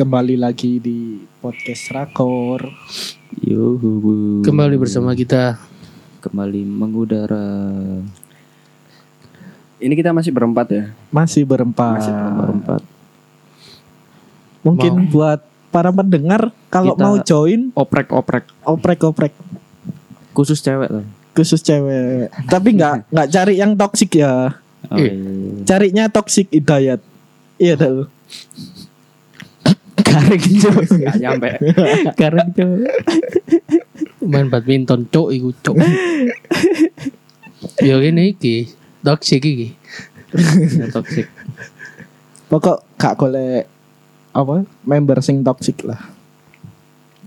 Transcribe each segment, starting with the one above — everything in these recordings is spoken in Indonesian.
kembali lagi di podcast Rakor. Yuhu. Kembali bersama kita kembali mengudara Ini kita masih berempat ya. Masih berempat. Masih berempat. Mungkin buat para pendengar kalau Kita- mau join Oprek-oprek oprek-oprek khusus cewek lah. khusus cewek. Tapi nggak nggak cari yang toksik ya. Oh, Eh. iya. Carinya toksik hidayat. Iya dah. Garing cok. Gak nyampe. Garing cok. main badminton cok iku cok. Yo ini iki toxic iki. Ya, Toxic. Pokok gak golek apa member sing toksik lah.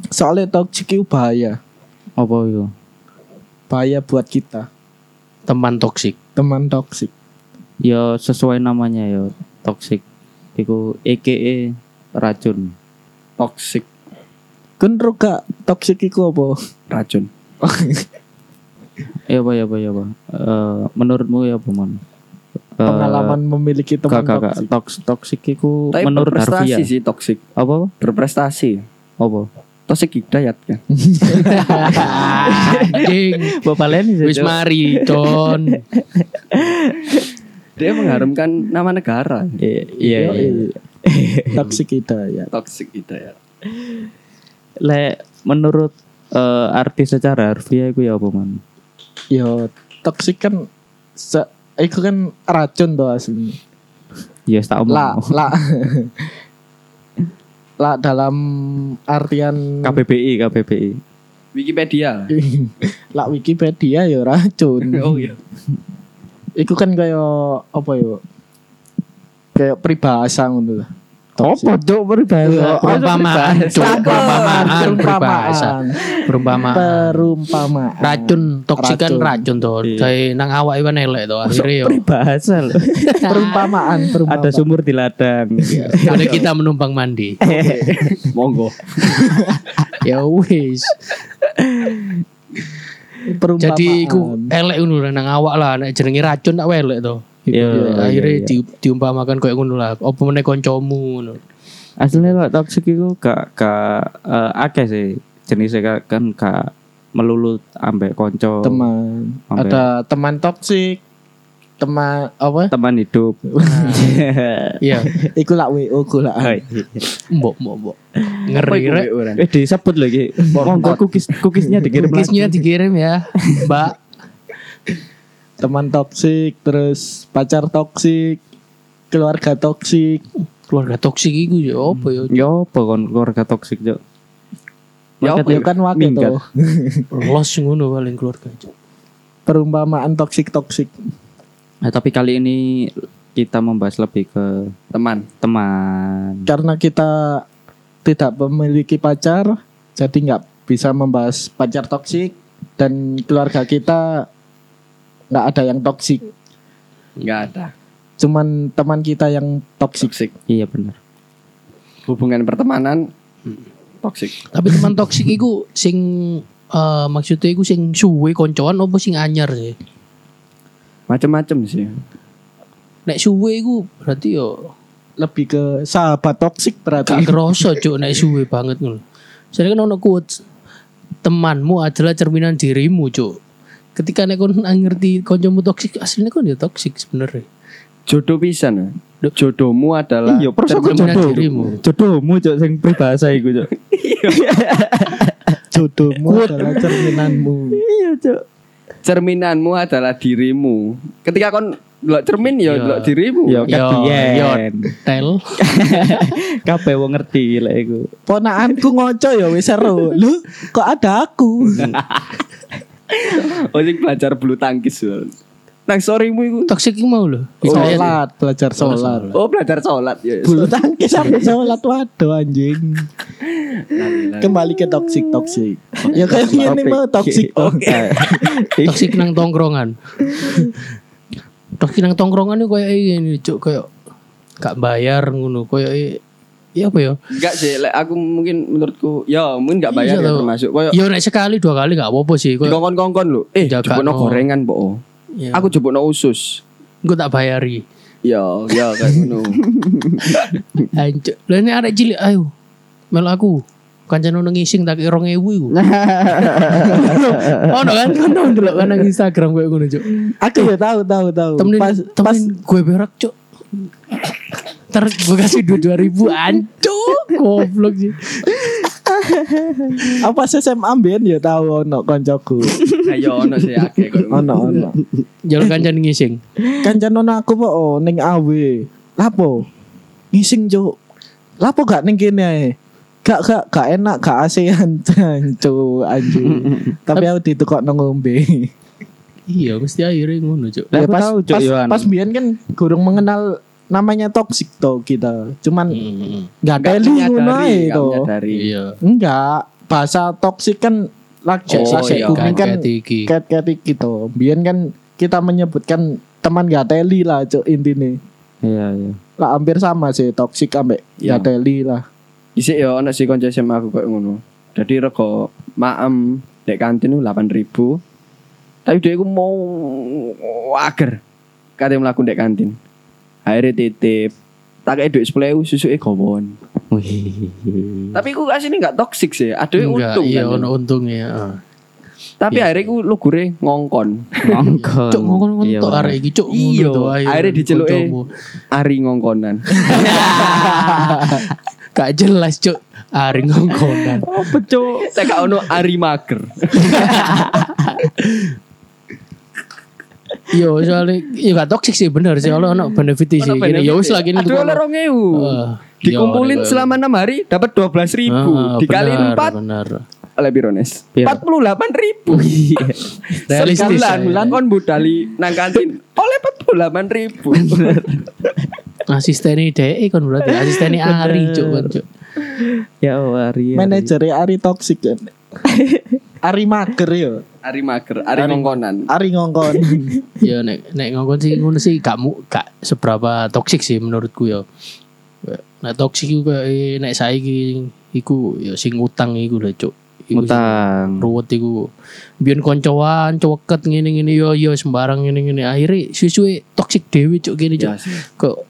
Soalnya toksik itu bahaya. Apa yo? Bahaya buat kita. Teman toksik. Teman toksik. Ya sesuai namanya ya toxic. Iku EKE racun. Toxic Kun ro gak toksik iku apa? racun. Ya apa ya apa ya apa. Eh, menurutmu ya apa man? Eh, Pengalaman memiliki teman gak gak toksik. toks toxic iku Tapi menurut berprestasi Harvey ya. sih toxic. Apa? Berprestasi. Apa? Toxic hidayat kan. Anjing. Bapak Leni Wis mari, Con. Dia mengharumkan nama negara. Iya iya. iya. Toksik hidayat. Toxic hidayat. Le menurut eh, artis secara harfiah iku ya apa man? Yo toksik kan se iku kan racun tuh asli. Ya tak omong. Lah, lah. lah dalam artian KBBI KBBI. Wikipedia. lah Wikipedia ya racun. oh iya. Iku kan kayak apa yo? Kayak peribahasa ngono lah. Apa cok peribahasa? Perumpamaan, cok. Perumpamaan, peribahasa. Perumpamaan. Perumpamaan. Racun toksik kan racun tuh. Iya. Kayak nang awak iwan elek tuh akhirnya yo. Peribahasa loh. Perumpamaan, perumpamaan. Ada sumur di ladang. Ada kita menumpang mandi. Monggo. ya wis. perumpamaan. Jadi iku elek ngono lah nang awak lah nek jenenge racun tak welek to. Iya, Ya, iya, akhirnya iya. di, diumpamakan kayak ngono lah. Apa meneh kancamu ngono. Aslinya lah toxic itu gak gak eh, akeh sih jenisnya ka- kan gak melulu ambek konco teman. Sampai- Ada teman toksik. Teman apa? teman hidup. Iya, Iku lah WO ku lah. Hai. mbok mbok mbok. Apa Ngeri rek. Eh disebut lagi. Monggo cookies cookiesnya dikirim. Cookiesnya dikirim ya, Mbak. Teman toksik, terus pacar toksik, keluarga toksik. Keluarga toksik iku ya apa ya? Ya apa kon keluarga toksik cok? Ya apa Ya ya? kan wakil tuh. Los ngono paling keluarga. Perumpamaan toksik toksik. Nah, tapi kali ini kita membahas lebih ke Teman. teman. Karena kita tidak memiliki pacar, jadi nggak bisa membahas pacar toksik dan keluarga kita nggak ada yang toksik. Enggak ada. Cuman teman kita yang toksik. Toxic. Iya benar. Hubungan pertemanan toxic. Tapi teman toksik iku sing eh, maksudnya iku sing suwe koncoan apa sing anyar sih? Macem-macem sih. Nek suwe iku berarti yo Lebih ke sahabat toksik berarti. gak kerasa cuk nek suwe banget ngono. Soalnya kan ono quotes temanmu adalah cerminan dirimu cuk. Ketika nek kon ngerti koncomu toksik aslinya kon ya toksik sebenarnya. Jodoh pisan. ya. Jodohmu adalah Iya, perso kok cerminan jodoh. dirimu. Jodohmu cok sing peribahasa iku cok. Jodohmu adalah cerminanmu. Iya cok. cerminanmu adalah dirimu. Ketika kon delok cermin ya Iya. delok dirimu. Ya Yo, yo, kan tel. Kabeh wong ngerti lek iku. Ponakanku ngoco ya wis seru. Lu kok ada aku? Oh sing belajar bulu tangkis. Wan. Nang sorrymu iku. Toksik iku mau lho. Sholat, belajar sholat. Oh belajar sholat ya. Bulu tangkis sampai sholat waduh anjing. Kembali ke toksik toksik. Ya kayak gini mau toksik. Oke. Toksik nang tongkrongan. Toksik nang tongkrongan itu kayak ini cuk kayak gak bayar ngono kayak Iya apa ya? Enggak sih, lek aku mungkin menurutku ya mungkin enggak bayar Iya ya termasuk. Koyo Ya nek sekali dua kali gak apa-apa sih. Kayak kongkon-kongkon lho. Eh, Jaga jebokno no. gorengan, Po. ya, Aku jebokno usus. gue tak bayari. Ya, ya kayak ngono. Anjir. Lah ini arek cilik ayo mel aku. Kancane ono ngising tak 2000 iku. Ono kan ono ndelok kan nang Instagram koyo ngono, Cuk. Aku ya tahu tahu tahu. Temenin pas temenin pas gue berak, Cuk. Ntar gue kasih dua dua ribu Aduh Goblok sih apa SMA ambian ya tahu ono koncoku. Ayo ono sih akeh kok. Ono ono. Jalur kancan ngising Kancan ono aku po oh, ning awe. Lapo? Ngising, Cuk. Lapo gak ning kene ae? Gak gak gak enak gak ASEAN Cuk anjing. Tapi aku ditukokno ngombe. Iya mesti akhirnya ngono Cuk ya aku pas tahu, Cuk, pas, pas biyen kan kurang mengenal namanya toxic toh kita. Cuman Hmm, nggak Gak teli ngono menyadari, ae gak toh. menyadari. Iya Enggak, bahasa toxic kan lagi Oh, iya. booming kan iki. cat cat gitu. Biyen kan kita menyebutkan teman gak teli lah cuk intine. Iya, iya. Lah hampir sama sih toxic ambek Iya. gak teli lah. Dhisik ya ono sih kanca SMA aku koyo ngono. Dadi rego maem dek kantin 8000. Tapi dia aku mau ager. Kate mlaku dek kantin. Akhirnya titip. Tak kayak duit sepuluh susuke gawon. Wih. Tapi aku aslinya nggak toxic sih. Ada untung iya kan. ono untungnya. ah. Tapi akhirnya aku lugure ngongkon. Ngongkon. Cuk ngomong Iya, ngontok bener. arek iki cuk. Iya, ayo, akhirnya diceluke. Ari ngongkonan. Gak jelas cuk. Ari ngongkonan. Apa, Cuk? Saya gak ono Ari mager. Yo soalnya ya gak toxic sih bener sih kalau ono benefit sih. Gini, ya wis benefit. lah gini Aduh oleh rong ewu. Eh, Dikumpulin selama enam hari dapat dua belas ribu. Ah, benar. oleh Birones. Piro? Empat puluh delapan ribu. Realistis, Sebulan ya. bulan kon budali nang kantin oleh empat puluh delapan ribu. Asisten DE kan berarti asisten Ari cuk kan cuk. Ya Allah, Ria. Manajernya Ari toxic kan. Ari mager yo. Ari mager, Ari ngongkonan. Ari ngongkon. Ya nek nek ngomong sih ngono sih gak mu gak seberapa toksik sih menurutku ya. Nek toksik iku kayak nek saiki iku ya sing utang iku lho cuk. Utang. ruwet iku. Biyen koncoan coweket ngene-ngene yo yo sembarang ngene-ngene akhirnya suwe-suwe toksik dhewe cuk gini cuk. Ya. Kok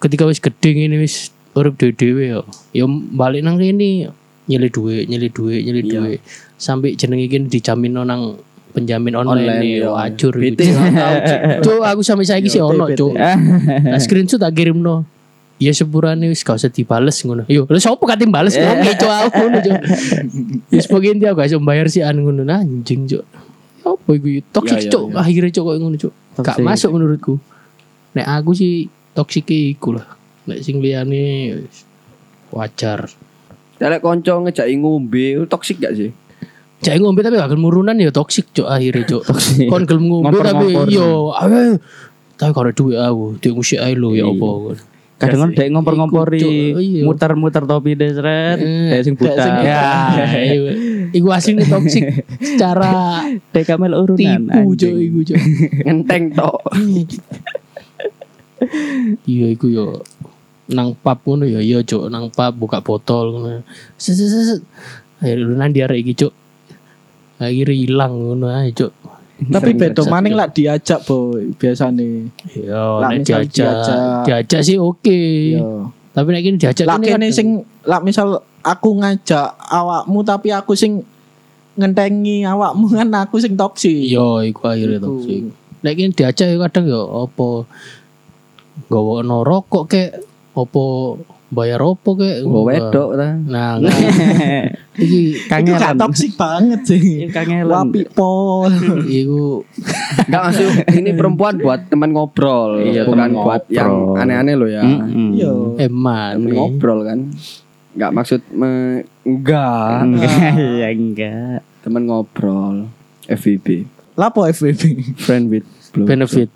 ketika wis gede ngene wis urip dhewe-dhewe yo. Yo balik nang kene nyeli duit, nyeli duit, nyeli Iya. duit. Sampai jeneng iki dijamin nang penjamin online, Online nih, ya. wajur BT gitu. Cuk, aku sampai saiki sih Yo, ono, cuk. Nah, screenshot tak kirim no. Ya sepurane wis gak usah dibales ngono. Yo, lha sapa kate bales kok ngeco aku ngono, cuk. Wis pokoke dia gak iso bayar sih an ngono Nah, anjing, cuk. Apa iku toksik Ya, ya, cuk ya. akhirnya cuk koyo ngono cuk. Gak masuk menurutku. Nek aku sih toksik iku lah. Nek sing liyane ya wajar. Dalek konco ngejaki ngombe, toksik gak sih? Cek ngombe tapi gak gelem murunan ya toksik cuk akhirnya. Toksik. Kon gelem ngombe tapi yo ayo. Tapi kalau duit aku, duit musik ae lho ya Iya. apa. Kadang kan dek ngompor-ngompori. Iya. muter-muter topi deh seret. Eh, Dek sing buta. Ya, iku, aslinya toksik secara Dek kamel urunan. tipu anjing. iku cuk. Ngenteng tok. Iya iku yo nang pub ngono ya iya cuk nang pub buka botol ngono. Akhirnya diarek iki cuk. Akhirnya hilang ngono ae cuk. Tapi Satu maning lah diajak boy biasane. Lah, nek diajak diajak. diajak sih oke. Yo. Tapi nek ini diajak Lah kene sing lah misal aku ngajak awakmu tapi aku sing ngentengi awakmu kan aku sing toksik. Yo iku akhirnya toksik. Nek ini diajak ya kadang yo apa gawa no rokok kek apa bayar opo kek Gue wedok ta. Nah, nah. iki gak Kangelan. toksik banget sih. Kangelan. Wapi pol. iku Enggak masuk ini perempuan buat teman ngobrol, Iya, bukan teman buat yang ngobrol. aneh-aneh loh ya. Mm-mm. Yo. eman. Temen ngobrol kan. Enggak maksud me... enggak, Enggak, ya enggak. teman ngobrol. FVB, Lapo FVB. friend with blue. benefit.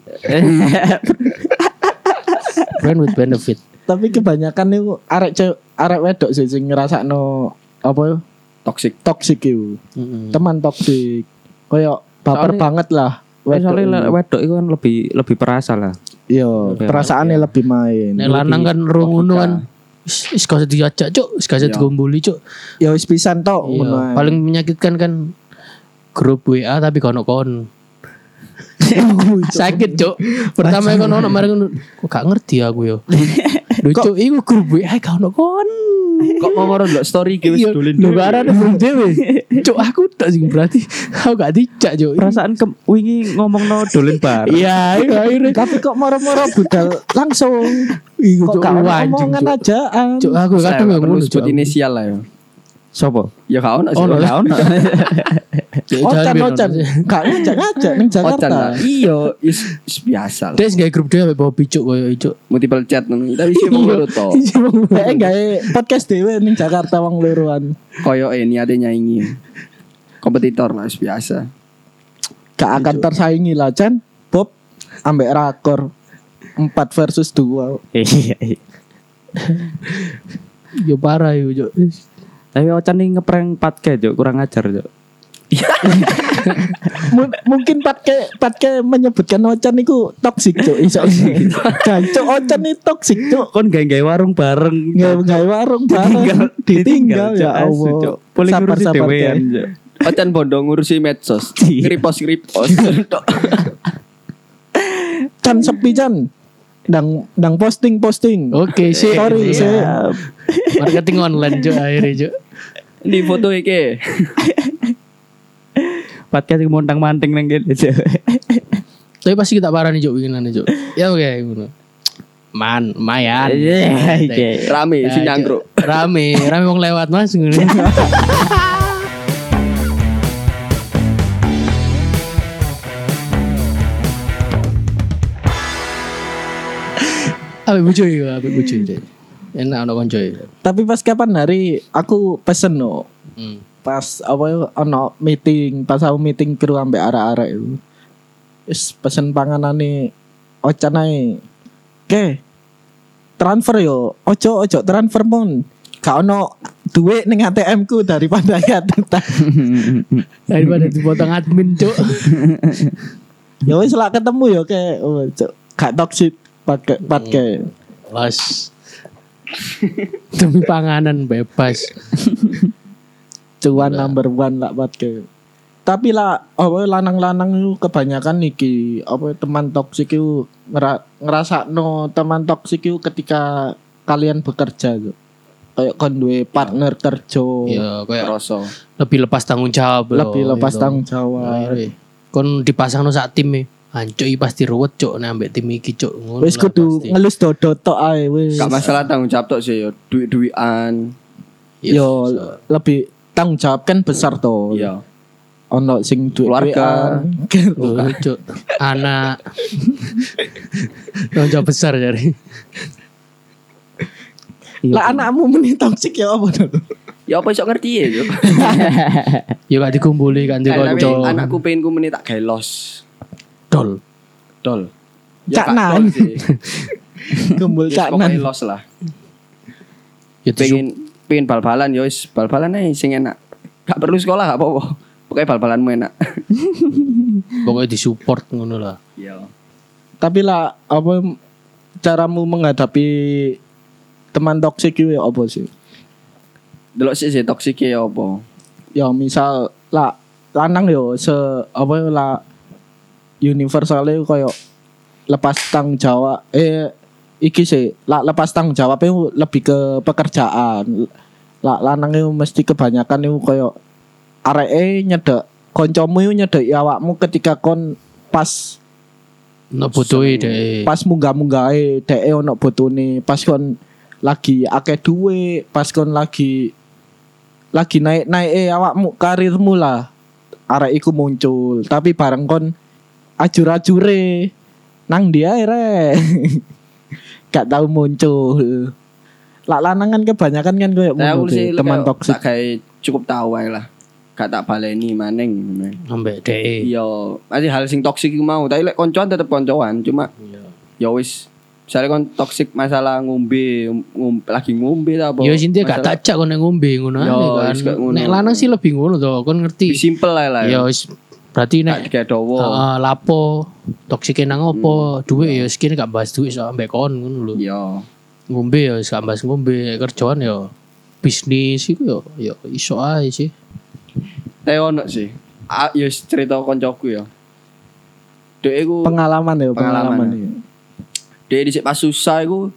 Friend with benefit. Tapi kebanyakan itu arek cewek arek wedok sih sing ngrasakno apa Toxic. toksik itu. Mm-mm. Teman toksik. Kayak baper Soalnya- banget lah. Wedok Soalnya ini. le- wedok itu kan lebih lebih perasa lah. Yo, Iya. perasaannya lebih main. Nek lanang kan rungono kan gak usah diajak cuk, is gak usah Iya. digomboli cuk. Ya wis pisan tok Iya. Paling menyakitkan kan grup WA tapi kono kon. Sakit cuk. Pertama kon ono mari. Kok gak ngerti aku yo. Duh cuk iku grup WA gak ono kon. Kok mau moro ndelok story iki wis Iya, dolen. lho arane belum dhewe. Cuk aku tak sing berarti aku gak dijak cuk. Perasaan ke wingi ngomong no dolen bar. Iya, iya akhirnya Tapi kok moro-moro budal langsung. Iku cuk gak ono anjing, omongan Cuk. aja. Cuk aku kadang ngono sebut inisial lah ya. Sopo? Ya gak ono sih. Ono. Lah ono. Ocan jangan ocan. Gak ngajak-ngajak ning Ocan lah. Jakarta. Iya, is, is biasa. Des gak grup dia bawa picuk koyo cuk. Multiple chat ngono. Tapi sih mau ngono to. Kayak gawe podcast dhewe ning Jakarta wong luruan. Koyo eh niate nyaingi. Kompetitor lah biasa. Gak akan tersaingi lah Chan. Bob ambek rakor 4 versus 2. Iya. iya. Yo parah yo cuk. Tapi Ocan nih ngeprank patke Juk, kurang ajar Juk. M- mungkin Patke Patke menyebutkan Ocan niku toksik cuk iso. Gancuk Ocan itu toksik cuk. Kon gak gawe warung bareng. Nggak warung bareng ditinggal Cuk, ya Allah. Cuk. Boleh Sabar ngurusi Cuk. Cuk. Ocan bondo ngurusi medsos. Iya. Ngeripos. Tok. Can sepi Can. Dang dang posting posting. Oke, sih. Sorry, saya Marketing online cuk akhirnya cuk. Ini foto iki. Patke sing montang-manting nang kene Juk. Tapi pasti kita parah nih cuk bikinannya cuk. Ya oke ngono. Man, lumayan. Iya, iya. Rame Ya, si nyangkruk. Rame, rame wong lewat Mas Abe bojo ya, abe bojo. Enak ono konco. Tapi pas kapan hari aku pesen no. Hmm. Pas apa ono meeting, pas aku meeting kru ambek arek-arek itu. Wis pesen panganane Ocan ae. Oke. Transfer yo. Ojo ojo transfer mon. Gak ono duit ning ATM ku daripada ya Daripada dipotong admin cuk. ya wis lah ketemu yo ke oh, Cuk. gak toxic pakai pakai Was. Demi panganan bebas. cuan number one lah pakai tapi lah apa lanang-lanang itu kebanyakan niki apa teman toksik itu ngera, ngerasa no teman toksik itu ketika kalian bekerja tuh kayak kon duwe partner kerja Ya kayak Kroso. lebih lepas tanggung jawab loh, lebih lepas gitu. tanggung jawab Akhirnya, kon dipasang no sak tim e. Ancuy pasti ruwet cuk nek ambek tim iki cuk. Ngono wis kudu ngelus dodo tok ae wis Gak masalah tanggung jawab tok sih yo. Duit-duitan. Yes. yo lebih tanggung jawab kan besar toh Iya. ono sing duwe Keluarga. Oh, cuk. Anak. Tanggung jawab besar jadi. lah anakmu meni toksik ya apa tuh Ya apa iso ngerti ya yo. Ya gak dikumpuli kan kanca. anakku pengen ku menit tak gawe los. Dol. Dol. Cak gak nan. dol sih. kumpul Ya, pokoknya nan los lah. Ya Pengen pengen bal-balan yo wis bal-balan ae sing enak. Gak perlu sekolah gak apa-apa. Pokoknya bal-balanmu enak. pokoknya disupport ngono lah. Iya. tapi lah apa caramu menghadapi teman toksik itu ya apa sih Delok sih sih toksik ya apa. ya misal lah lanang yo se apa ya, lah universalnya kayak lepas tanggung jawab eh iki sih lah lepas tanggung jawab itu lebih ke pekerjaan lah lanang itu mesti kebanyakan itu kayak areke nyedek koncomu itu nyedek awakmu ketika kon pas No butuhi deh. pas munggah-munggahe dhek ono botone pas kon lagi akeh duwe pas kon lagi lagi naik-naik awakmu karirmu lah arek iku muncul tapi bareng kon ajur-ajure nang dia re gak tahu muncul lah lanangan kebanyakan kan sih teman toksik tak kayak cukup tahu ae lah. Gak tak baleni maneng. Ambek deh. Iya, masih hal sing toksik iku mau, tapi lek koncoan tetep koncoan, cuma ya wis misalnya kon toksik masalah ngombe, ngom- lagi ngombe ta apa. Ya intinya gak cak kon nek ngombe ngono Yo, ae kan. Nek lanang sih lebih ngono to, kon ngerti. Lebih simple ae lah. Ya wis berarti nek kayak dawa. Heeh, lapo toksike nang opo duit ya sekene gak bahas duit sama mbek kon ngono lho Iya. ngombe ya gak bahas ngombe kerjaan ya bisnis iku ya ya iso ae sih Tapi ono sih. Ah, ya cerita koncoku ya. Dek iku pengalaman ya Pengalaman, pengalaman, ya. ya. dek dhisik pas susah iku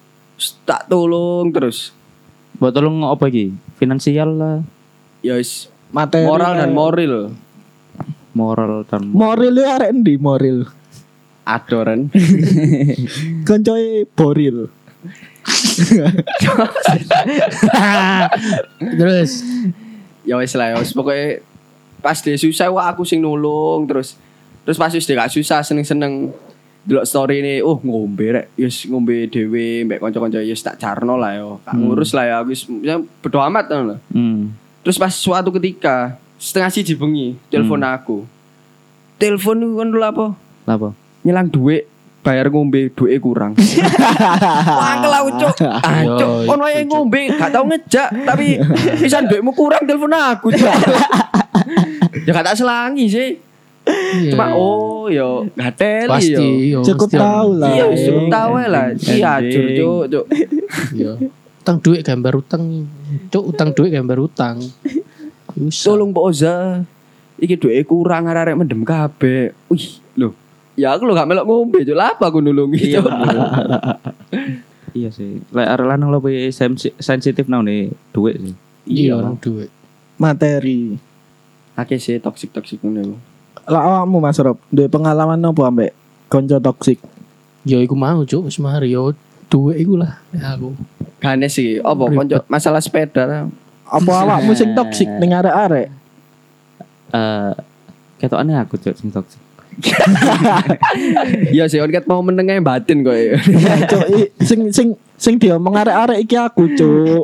tak tolong terus. Mbok tolong apa iki? Finansial lah, Ya wis Materi moral dan moral. Moral dan Moral ya arek endi moral. Adoran. Koncoe boril. Terus ya wis lah ya wis pokoknya pas dia susah wah aku sing nulung terus terus pas wis dia gak susah seneng-seneng delok story ini oh ngombe rek yes ngombe dhewe mbek kanca-kanca yes tak carno lah yo gak ngurus lah ya aku wis ya, amat ngono hmm. terus pas suatu ketika setengah siji bengi telepon aku. Telepon itu kan dulu apa? Apa? nyelang duit bayar ngombe duit kurang. Wangkel aku cuk. Ah, Yo, cuk ono ae ngombe gak tau ngejak tapi pisan duitmu kurang telepon aku cuk. Ya gak tak selangi sih. Iya, cuma iya. oh yo gatel pasti yo. Yo, Cukup tahu lah. iya cukup tahu lah. Iya acur cuk cuk. Iya. Utang duit gambar utang. Cuk utang duit gambar utang. Usah. tolong Pak Oza iki duit kurang arek mendem kabeh wih lho ya aku lo gak melok ngombe cuk lah apa aku nulungi cuk Iya sih. Lek arek lanang lebih sensi- sensitif nang nih duit sih. Iya orang duit. Materi. akeh sih toksik toksik ngono Lah awakmu Mas Rob, duwe pengalaman apa ambek konco toksik? Ya iku mau cuk wis mari yo duit iku lah ya aku. Gane sih, apa konco masalah sepeda. Apa awakmu sing toksik ning arek-arek? Eh ketokane aku cuk sing toksik. Iya sih, ket mau menengah batin kok. ya. Cuk, i- sing sing sing diomong arek-arek iki aku, Cuk.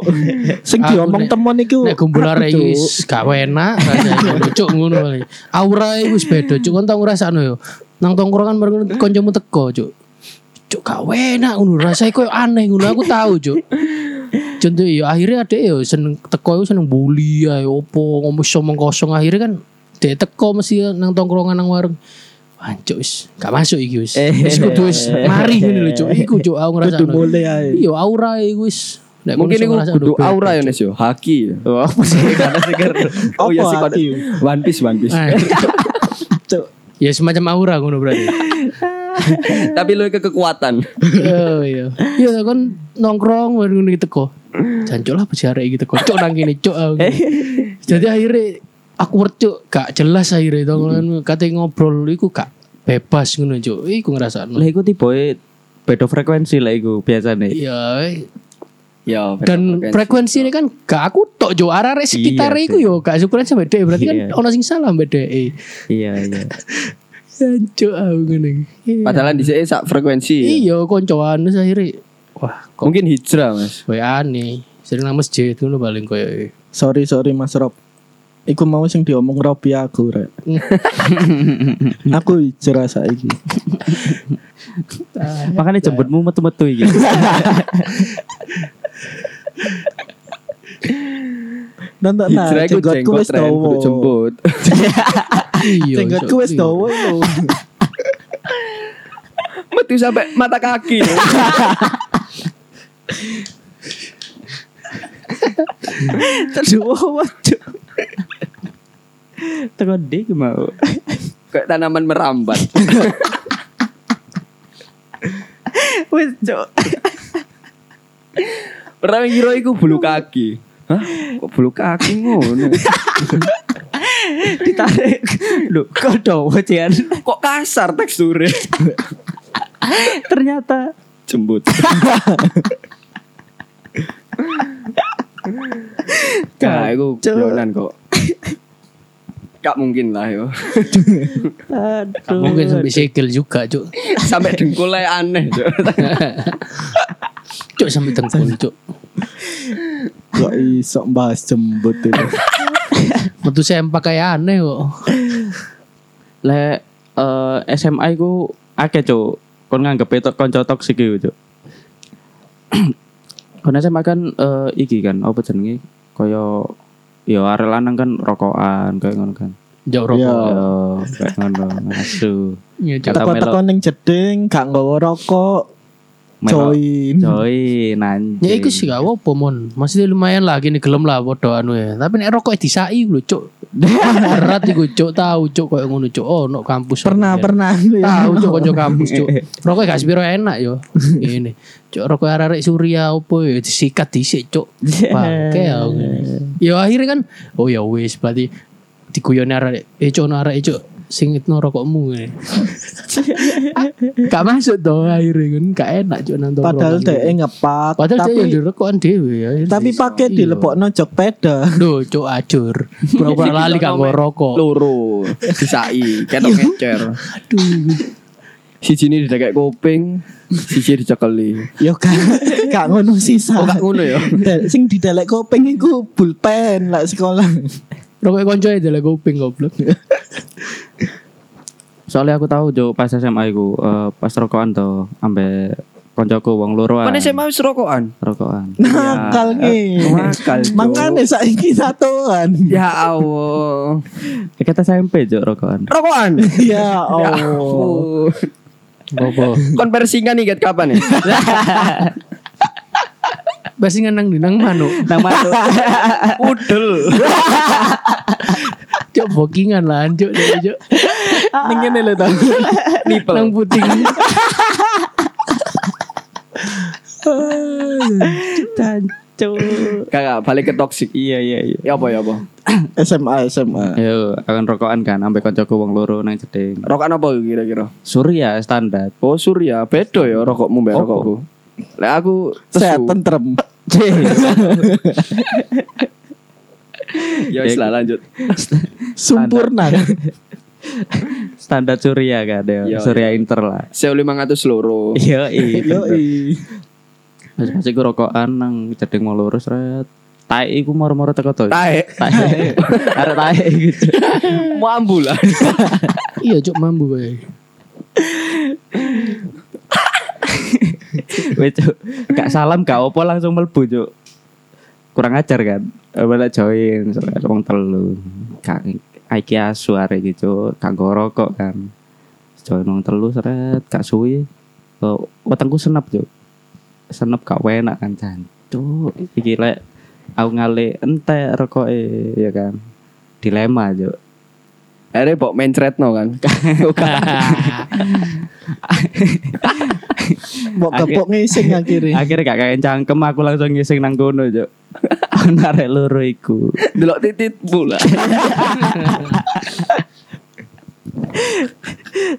Sing diomong temen iku. Nek kumpul arek iki gak enak rasane cuk ngono kali. Aura iku wis beda cuk kon tau ngrasakno yo. Nang tongkrongan bareng kancamu teko cuk. Cuk gak enak ngono rasane koyo aneh ngono aku tahu cuk. Contoh yo akhirnya ada yo seneng teko yo seneng bully ae opo ngomong somong kosong akhirnya kan dia teko mesti nang tongkrongan nang warung. Wah, cuk wis gak masuk iki wis. Wis kudu wis mari ngene lho cuk. Iku cuk aku Kudu ngrasakno. mulai ae. Iya aura iku wis. Nek Mungkin iku kudu aura ya. Nes yo, haki. Oh, apa sih? Karena seger. Oh iya Apa sih haki? One Piece One Piece. Ah, Cuk. ya semacam aura ngono berarti. Tapi lu ke kekuatan. Oh iya. Iya kan nongkrong ngono gitu kok. Jancuk lah pejare iki teko. Cuk nang kene cuk. aku. Jadi akhirnya aku wercuk gak jelas akhirnya tongkrongan kate ngobrol iku gak bebas ngono cuk. Iku ngrasakno. Lah iku tipe beda frekuensi lah iku biasane. Iya. Ya, Dan frekuensi ini kan gak aku tok jo arek sekitar Iya, iku yo gak syukuran sampe dhek berarti kan Iya. ono sing salah mbek dhek. Iya iya. Jancuk aku ngene. Iya. Padahal di sini sak frekuensi. Iya koncoan akhirnya wah kok Mungkin hijrah, Mas. kowe aneh. Sering nang masjid ngono paling koyo Sorry sorry Mas Rob. Iku mau sing diomong Robi aku rek. aku hijrah saiki. Makanya jemputmu metu-metu iki. Nonton nah, jenggotku jenggot wis dawa. kudu jemput. Iya. Jenggotku wis dawa lho. Metu sampai mata kaki. Teko dik mau. Kayak tanaman merambat. Wis cuk. Pertama kira iku bulu kaki. Hah? Kok bulu kaki ngono? Ditarik. Lho, kok dawa cian. Kok kasar teksturnya? Ternyata Jembut. Gak, itu bionan kok. Gak mungkin lah yo. Gak mungkin sampai sikil juga, Cuk. Sampai dengkulnya aneh. Cuk. Cuk sampai tengkul, Cuk. Kok iso bahas jembut itu. Metu sempak kayak aneh kok. le eh, SMA iku akeh cuk. Kon nganggep itu kanca toksik iku cuk. Kon SMA kan eh, iki kan apa jenenge kaya ya arek lanang kan rokokan kayak ngono kan. Jauh rokok. Iya. Ya kayak ngono asu. Kata Teko-teko ning jeding gak nggawa rokok. Join. Join anjing. Ya iku sih gak apa mon. Masih lumayan lah gini gelem lah podo anu ya. Tapi nek rokok disai lho, Cuk. Berat iku cuk tahu cuk koyo ngono cuk. Oh, no kampus. Pernah Biar. pernah Tahu cuk kanca kampus cuk. Rokok gak sepiro enak yo. Ini. Cuk rokok arek Surya opo ya disikat dhisik cuk. Bangke aku. Ya akhirnya kan oh ya wis berarti diguyoni arek eh cuk arek cuk sing itno rokokmu ngene. Gak masuk toh akhirnya kan gak enak cuk nang Padahal tongkrongan. dia ngepak Padahal tapi direkokan dhewe ya. tapi pakai Iya. dilepokno jok peda. Duh, cuk acur. Pura-pura lali kanggo rokok. Loro disai ketok ngecer. Aduh. Siji ini didekek kuping, siji dicekeli. Yo gak gak ngono sisa. Oh gak ngono ya. Sing didelek kopeng iku pulpen lah sekolah. Rokok konco aja lah kuping goblok. Soalnya aku tahu jo pas SMA iku eh, pas rokokan to ambe koncoku wong loro Mana saya mau rokokan? rokokan. Nakal nih. Nakal, Cuk. Makanya saiki satuan. Ya Allah. Eh, kita SMP jo rokokan. Rokokan. Ya Allah. Oh. Bobo. Konversinya nih ket kapan ya? Basi nang di nang manuk. Nang manuk. Udel. Cuk bookingan lah cuk deh, cuk. Ning ngene lho to. Nang puting. Cancu. Kakak balik ke toksik. Iya iya iya. Ya apa ya apa? SMA SMA. Yo, akan rokokan kan ambe koncoku wong loro nang jeding. Rokokan apa kira-kira? Surya standar. Oh Surya, beda ya rokokmu mbak rokokku. Lah aku tesu. tentrem. Ya wis lah lanjut. Sempurna. Standar Surya kan ya. Yo, Surya Inter lah. Sewu 500 loro. Yo iya. Yo Pas pas iku rokokan nang jeding wong loro sret. Tai iku moro-moro teko to. Tai. Arek tai gitu. Mau ambulan. Iya cuk mambu bae. Wes Cuk. gak salam gak opo langsung mlebu Cuk. Kurang ajar kan. Malah join seret wong telu. Gak iki asu arek iki Cuk, gak nggo rokok kan. Join wong telu seret gak suwi. Oh, wetengku senep Cuk. Senep gak enak kan Cuk. Iki lek aku ngale entek rokoke ya kan. Dilema Cuk. Akhirnya pok mencretno kan. Mbok kepok ngising akhirnya. Akhirnya gak kayak cangkem aku langsung ngising nang kono Cuk. Narek loro iku. Delok titit pula.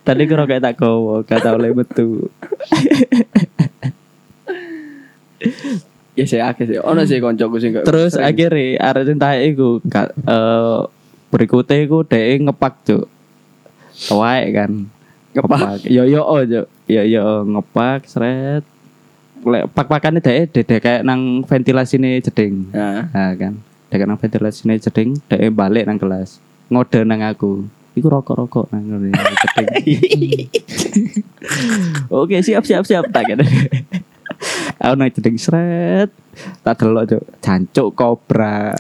Tadi kira kayak tak kowo, gak tau oleh metu. ya saya akeh sih. Ono sih koncoku sing Terus akhirnya arek sing tae iku gak eh berikutnya iku dhek ngepak, Cuk. Tuwae kan. Ngepak? Yo yo oh, Cuk. Yo yo ngepak sret. Lek pak-pakane dhek dedek kayak nang ventilasine jeding. Nah, Nah kan. Dek nang ventilasine jeding, dhek balik nang kelas. Ngode nang aku. Iku rokok-rokok nang ngene jeding. Oke, siap siap siap tak kene. Aku nang jeding sret. Tak delok cuk, jancuk kobra.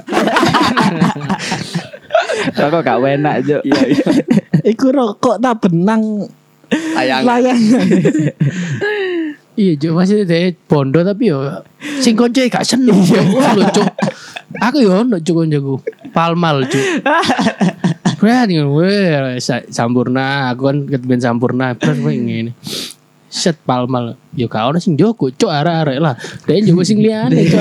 Rokok gak enak cuk. iya iya. Iku rokok tak benang Ayang. layangan. Iya cuk masih deh bondo tapi yo sing konco gak seneng lho cuk. Aku yo ono cuk koncoku. Palmal cuk. Berani gue sampurna, aku kan ketemu sampurna, terus ngene. Set palmal, yo gak ono sing jogo, cuk arek-arek lah. Dek jogo sing liyane cuk.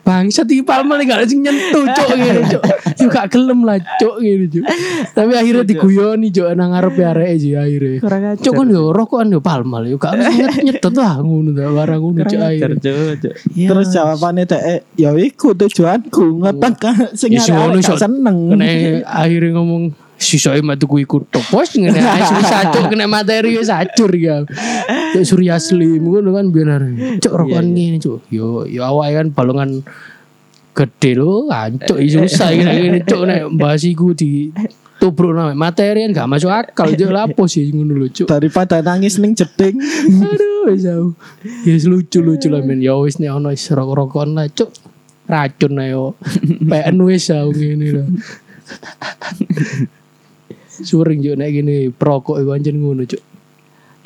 Bangsat iki palmal gak sing nyentuh cuk ngene cuk. Yo gak gelem lah cuk ngene cuk. Tapi akhirnya diguyoni cuk nang ngarepe arek iki akhirnya. Cuk kan yo rokokan yo palmal yo gak nyet nyedot lah ngono ta barang ngono cuk. cuk. Terus jawabannya dek ya iku tujuanku ngetak ka sing Ya, arek seneng. Akhirnya ngomong Sisoe matu ku ikut topos ngene ae susah cuk kena materi wis acur ya. Cuk Surya Slim ngono kan bener. Cuk rokokan ngene cuk. Yo yo awake kan balongan gede lo ancuk susah ngene cuk nek bahas iku di tubruk nang materi kan gak masuk akal cuk lapo sih ngono lho cuk. Daripada nangis ning jeding. Aduh wis aku. Ya wis lucu-lucu lah men. Ya wis nek ono rokok-rokokan lah cuk. Racun ayo. PN wis aku ngene lho. Suring juk nek gini perokok iku anjen ngono cuk.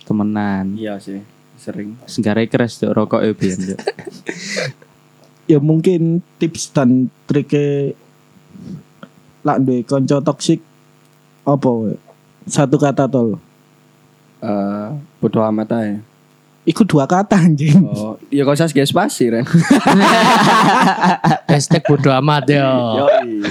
Temenan. Iya sih, sering. Senggare keras cuk rokok e biyen cuk. Ya mungkin tips dan triknya lak duwe kanca toksik apa? Satu kata tol. Eh, bodoh amat aja. Iku dua kata anjing. Oh, ya kau usah guys spasi Ren. Hashtag bodo amat ya. Yoi.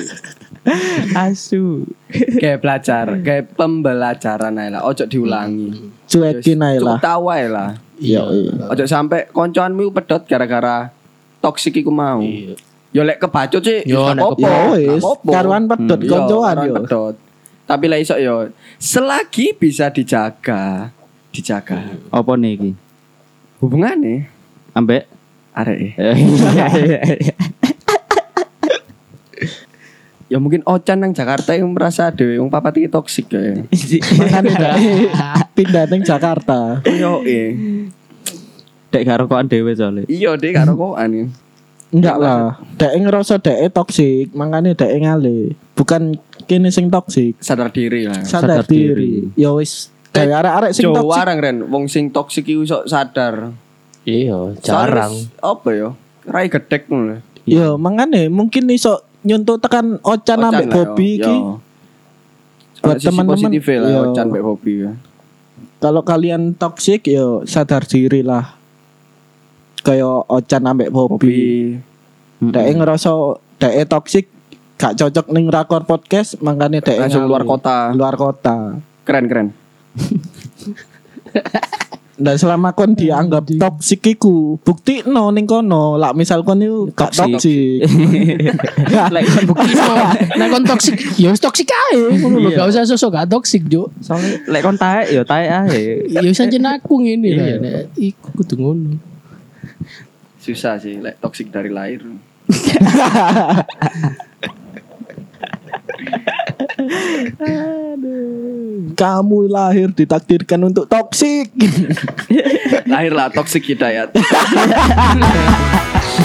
Asu. Kayak belajar, kayak pembelajaran aja lah. Ojo diulangi. Cuekin ae lah. tahu ae lah. Iya. Ojo sampai koncoanmu pedot gara-gara toksik iku mau. Iya. Yo lek kebacut sih, Yo, nek Ya karuan pedot Yo, koncoan yo. pedot. Tapi lah iso yo, selagi bisa dijaga, dijaga. Apa nih iki? Hubungannya Ambek arek iya, iya, iya. Ya mungkin Ocan nang Jakarta yang merasa dhewe wong papat iki toksik ya. Makane dak pindah ning Jakarta. Yo eh. Dek karo kokan dhewe soalnya. Iya deh karo kokan ya. Enggak lah. Dek ngerasa dek toksik, makane dek ngale. Bukan kene sing toksik. Sadar diri lah. Sadar, Sadar diri. diri. Ya wis kayak arek-arek sing toksik. warang Ren, wong sing toksik iku iso sadar. Iya, jarang. Apa yo? Rai gedek ngono. Ya makane mungkin iso nyuntuk tekan Ocan Ocan ambek lah, Bobby yo. iki. Yo. Buat teman-teman, lah yo. Ocan mbek Bobby ya. Kalau kalian toksik ya sadar diri lah. Kayak Ocan ambek Bobby. Bobby Dek ngerasa dek toksik gak cocok ning rakor podcast makanya dek langsung luar kota. Luar kota. Keren keren. Dan selama kon dianggap toksik iku, bukti no ning kono. Lah misal kon iku gak toksik. Lek kon bukti Nah kon toksik, ya wis toksik ae. Ngono lho, Iya. gak usah sosok gak toksik, Juk. soalnya lek kon taek ya taek ae. Ya wis anjen aku ngene lah. Iya. Nek Iku kudu ngono. Susah sih lek toksik dari lahir. Kamu lahir ditakdirkan untuk toksik. Lahirlah toksik hidayat.